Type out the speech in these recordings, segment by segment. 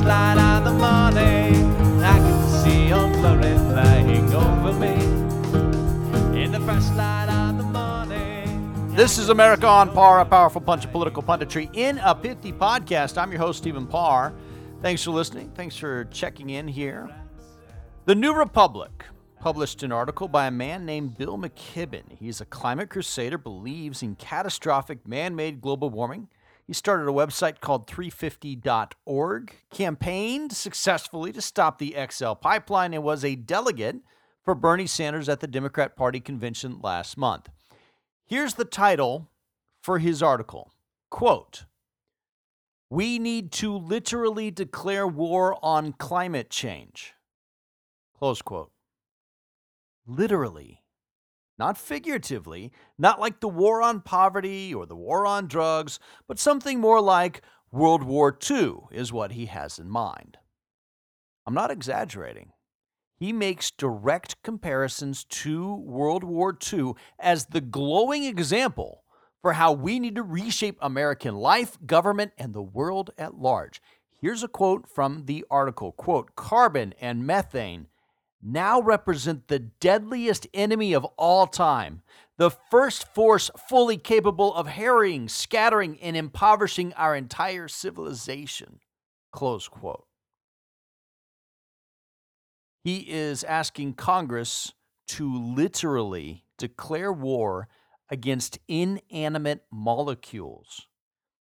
of the morning, I can see your glory flying over me. In the first light of the morning. This is America on Par, a powerful punch of political punditry in a pithy podcast. I'm your host, Stephen Parr. Thanks for listening. Thanks for checking in here. The New Republic published an article by a man named Bill McKibben. He's a climate crusader, believes in catastrophic man made global warming. He started a website called 350.org, campaigned successfully to stop the XL pipeline, and was a delegate for Bernie Sanders at the Democrat Party convention last month. Here's the title for his article Quote, We need to literally declare war on climate change. Close quote. Literally, not figuratively, not like the war on poverty or the war on drugs, but something more like World War II is what he has in mind. I'm not exaggerating. He makes direct comparisons to World War II as the glowing example for how we need to reshape American life, government, and the world at large. Here's a quote from the article quote, carbon and methane now represent the deadliest enemy of all time, the first force fully capable of harrying, scattering, and impoverishing our entire civilization. Close quote. He is asking Congress to literally declare war against inanimate molecules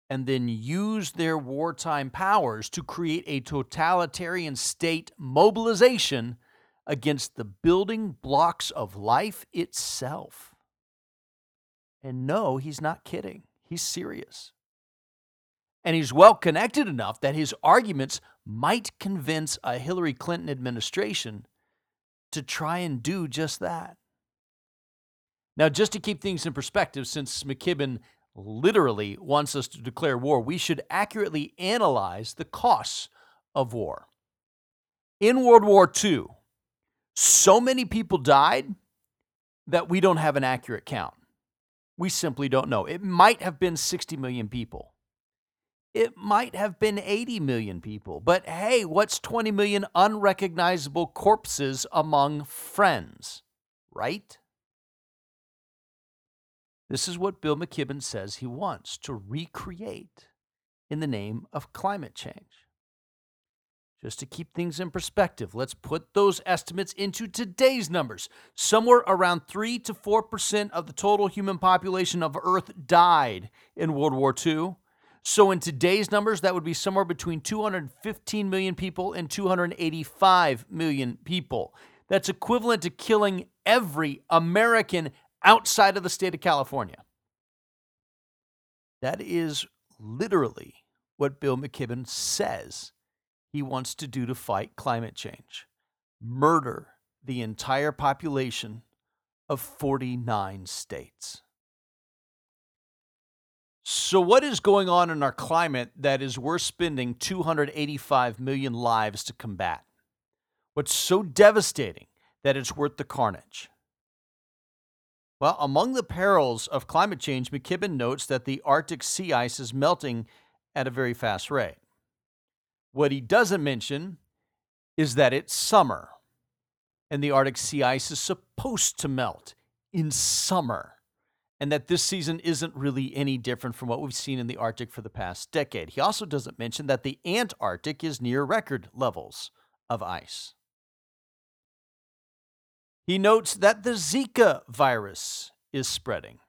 and then use their wartime powers to create a totalitarian state mobilization against the building blocks of life itself. And no, he's not kidding. He's serious. And he's well connected enough that his arguments might convince a Hillary Clinton administration to try and do just that. Now, just to keep things in perspective, since McKibben literally wants us to declare war, we should accurately analyze the costs of war. In World War II, so many people died that we don't have an accurate count. We simply don't know. It might have been 60 million people. It might have been 80 million people. But hey, what's 20 million unrecognizable corpses among friends, right? This is what Bill McKibben says he wants to recreate in the name of climate change. Just to keep things in perspective, let's put those estimates into today's numbers. Somewhere around 3 to 4% of the total human population of Earth died in World War II. So, in today's numbers, that would be somewhere between 215 million people and 285 million people. That's equivalent to killing every American outside of the state of California. That is literally what Bill McKibben says he wants to do to fight climate change murder the entire population of 49 states. So, what is going on in our climate that is worth spending 285 million lives to combat? What's so devastating that it's worth the carnage? Well, among the perils of climate change, McKibben notes that the Arctic sea ice is melting at a very fast rate. What he doesn't mention is that it's summer and the Arctic sea ice is supposed to melt in summer, and that this season isn't really any different from what we've seen in the Arctic for the past decade. He also doesn't mention that the Antarctic is near record levels of ice. He notes that the Zika virus is spreading.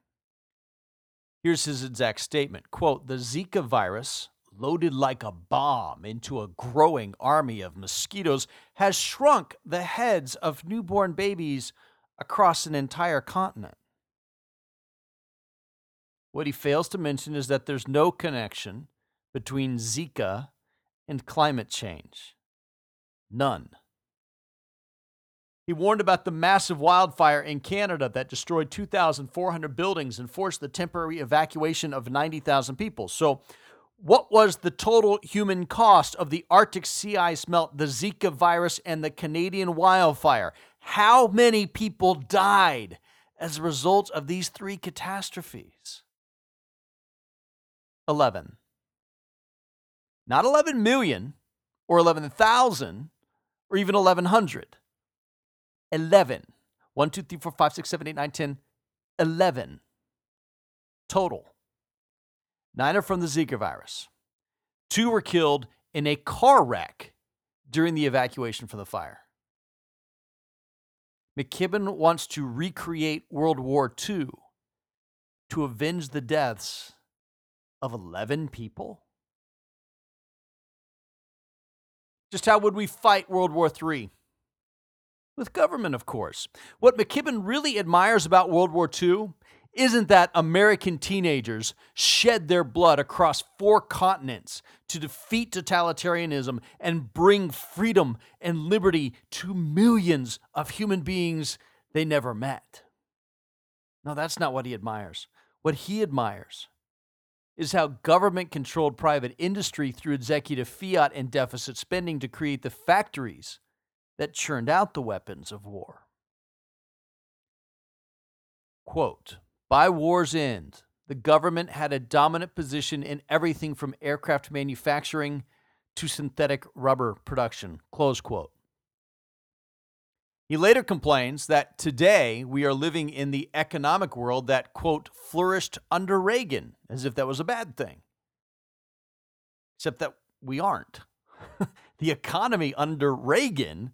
Here's his exact statement quote, The Zika virus, loaded like a bomb into a growing army of mosquitoes, has shrunk the heads of newborn babies across an entire continent. What he fails to mention is that there's no connection between Zika and climate change. None. He warned about the massive wildfire in Canada that destroyed 2,400 buildings and forced the temporary evacuation of 90,000 people. So, what was the total human cost of the Arctic sea ice melt, the Zika virus, and the Canadian wildfire? How many people died as a result of these three catastrophes? 11. Not 11 million, or 11,000 or even 1,100. 11. 1, 2, 3, 4, 5, 6, 7, 8, 9, 10. 11 total. Nine are from the Zika virus. Two were killed in a car wreck during the evacuation from the fire. McKibben wants to recreate World War II to avenge the deaths of 11 people? Just how would we fight World War III? With government, of course. What McKibben really admires about World War II isn't that American teenagers shed their blood across four continents to defeat totalitarianism and bring freedom and liberty to millions of human beings they never met. No, that's not what he admires. What he admires is how government controlled private industry through executive fiat and deficit spending to create the factories that churned out the weapons of war. Quote, by war's end, the government had a dominant position in everything from aircraft manufacturing to synthetic rubber production. Close quote. He later complains that today we are living in the economic world that, quote, flourished under Reagan, as if that was a bad thing. Except that we aren't. the economy under Reagan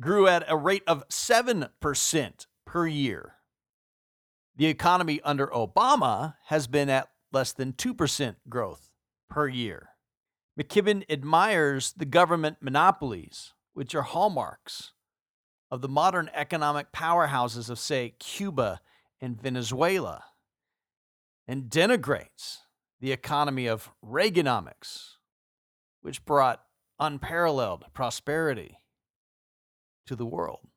grew at a rate of 7% per year. The economy under Obama has been at less than 2% growth per year. McKibben admires the government monopolies, which are hallmarks of the modern economic powerhouses of, say, Cuba and Venezuela, and denigrates the economy of Reaganomics, which brought unparalleled prosperity to the world.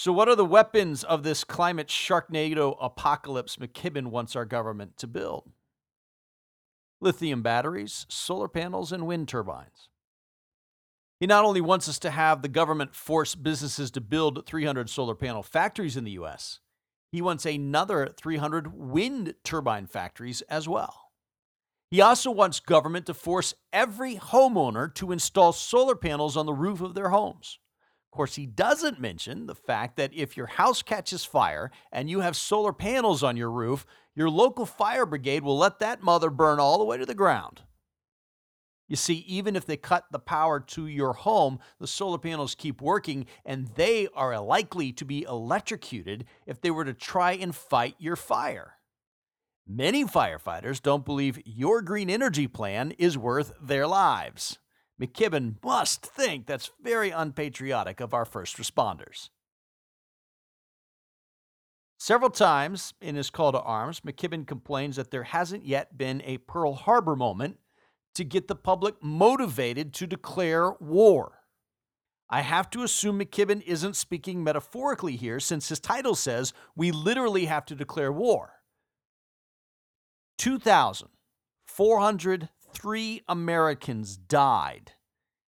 So, what are the weapons of this climate sharknado apocalypse McKibben wants our government to build? Lithium batteries, solar panels, and wind turbines. He not only wants us to have the government force businesses to build 300 solar panel factories in the US, he wants another 300 wind turbine factories as well. He also wants government to force every homeowner to install solar panels on the roof of their homes. Of course, he doesn't mention the fact that if your house catches fire and you have solar panels on your roof, your local fire brigade will let that mother burn all the way to the ground. You see, even if they cut the power to your home, the solar panels keep working and they are likely to be electrocuted if they were to try and fight your fire. Many firefighters don't believe your green energy plan is worth their lives. McKibben must think that's very unpatriotic of our first responders. Several times in his call to arms, McKibben complains that there hasn't yet been a Pearl Harbor moment to get the public motivated to declare war. I have to assume McKibben isn't speaking metaphorically here since his title says we literally have to declare war. 2,400 three Americans died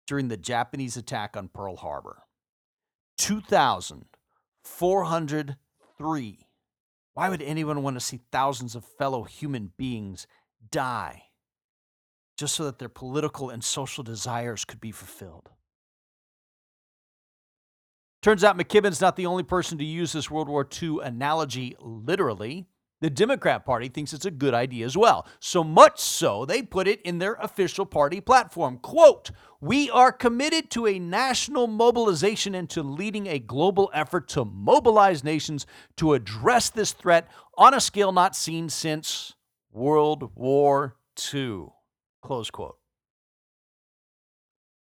during the Japanese attack on Pearl Harbor. 2,403. Why would anyone want to see thousands of fellow human beings die just so that their political and social desires could be fulfilled? Turns out McKibben's not the only person to use this World War II analogy literally. The Democrat Party thinks it's a good idea as well. So much so, they put it in their official party platform. Quote, We are committed to a national mobilization and to leading a global effort to mobilize nations to address this threat on a scale not seen since World War II. Close quote.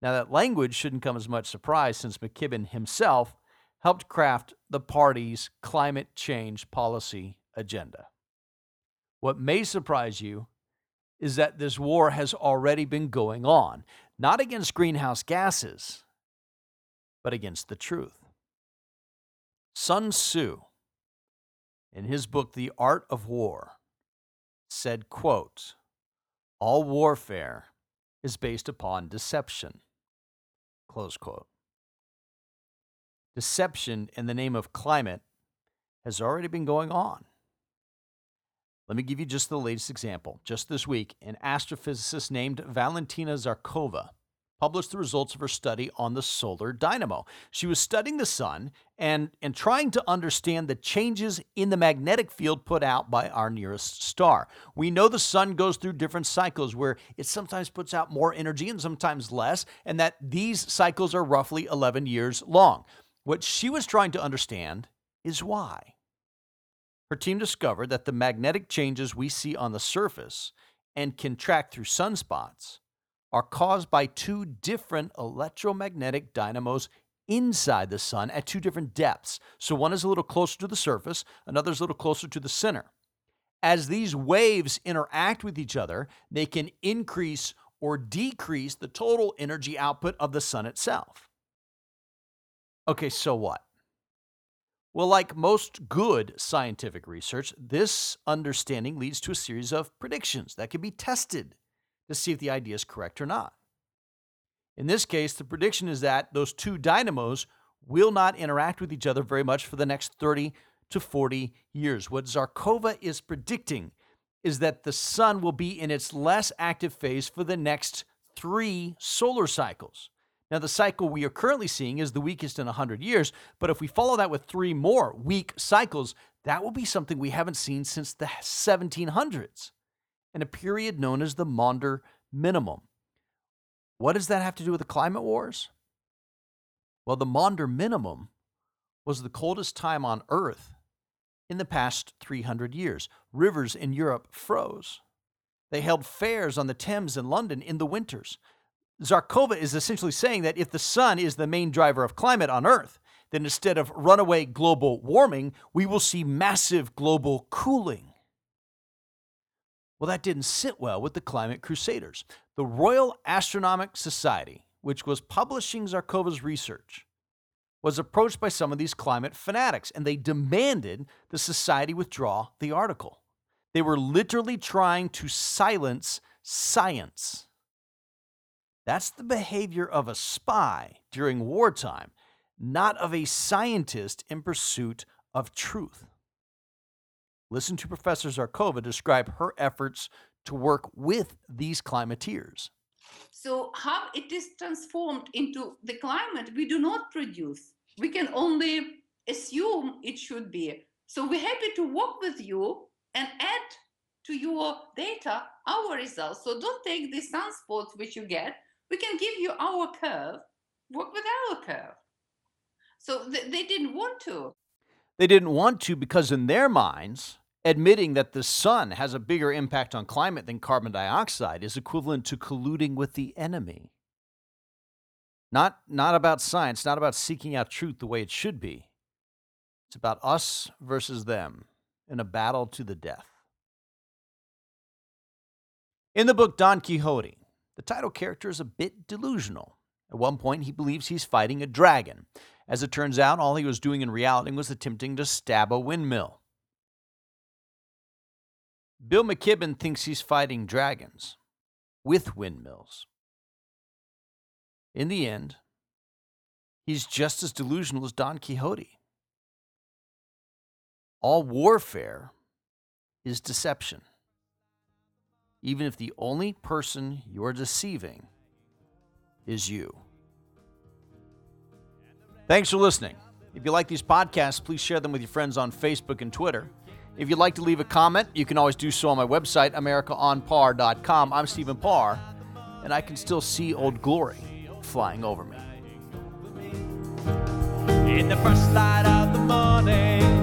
Now, that language shouldn't come as much surprise since McKibben himself helped craft the party's climate change policy agenda. What may surprise you is that this war has already been going on, not against greenhouse gases, but against the truth. Sun Tzu, in his book The Art of War, said, quote, all warfare is based upon deception. Close quote. Deception in the name of climate has already been going on. Let me give you just the latest example. Just this week, an astrophysicist named Valentina Zharkova published the results of her study on the solar dynamo. She was studying the sun and, and trying to understand the changes in the magnetic field put out by our nearest star. We know the sun goes through different cycles where it sometimes puts out more energy and sometimes less, and that these cycles are roughly 11 years long. What she was trying to understand is why. Her team discovered that the magnetic changes we see on the surface and can track through sunspots are caused by two different electromagnetic dynamos inside the sun at two different depths. So one is a little closer to the surface, another is a little closer to the center. As these waves interact with each other, they can increase or decrease the total energy output of the sun itself. Okay, so what? Well, like most good scientific research, this understanding leads to a series of predictions that can be tested to see if the idea is correct or not. In this case, the prediction is that those two dynamos will not interact with each other very much for the next 30 to 40 years. What Zharkova is predicting is that the sun will be in its less active phase for the next three solar cycles. Now, the cycle we are currently seeing is the weakest in 100 years, but if we follow that with three more weak cycles, that will be something we haven't seen since the 1700s and a period known as the Maunder Minimum. What does that have to do with the climate wars? Well, the Maunder Minimum was the coldest time on Earth in the past 300 years. Rivers in Europe froze. They held fairs on the Thames in London in the winters. Zharkova is essentially saying that if the sun is the main driver of climate on Earth, then instead of runaway global warming, we will see massive global cooling. Well, that didn't sit well with the climate crusaders. The Royal Astronomical Society, which was publishing Zharkova's research, was approached by some of these climate fanatics, and they demanded the society withdraw the article. They were literally trying to silence science. That's the behavior of a spy during wartime, not of a scientist in pursuit of truth. Listen to Professor Zharkova describe her efforts to work with these climateers. So, how it is transformed into the climate, we do not produce. We can only assume it should be. So, we're happy to work with you and add to your data our results. So, don't take the sunspots which you get. We can give you our curve, work with our curve. So, th- they didn't want to. They didn't want to because, in their minds, admitting that the sun has a bigger impact on climate than carbon dioxide is equivalent to colluding with the enemy. Not, not about science, not about seeking out truth the way it should be. It's about us versus them in a battle to the death. In the book Don Quixote, the title character is a bit delusional. At one point, he believes he's fighting a dragon. As it turns out, all he was doing in reality was attempting to stab a windmill. Bill McKibben thinks he's fighting dragons with windmills. In the end, he's just as delusional as Don Quixote. All warfare is deception, even if the only person you're deceiving is you. Thanks for listening. If you like these podcasts, please share them with your friends on Facebook and Twitter. If you'd like to leave a comment, you can always do so on my website, AmericaOnPar.com. I'm Stephen Parr, and I can still see Old Glory flying over me. In the first light of the morning.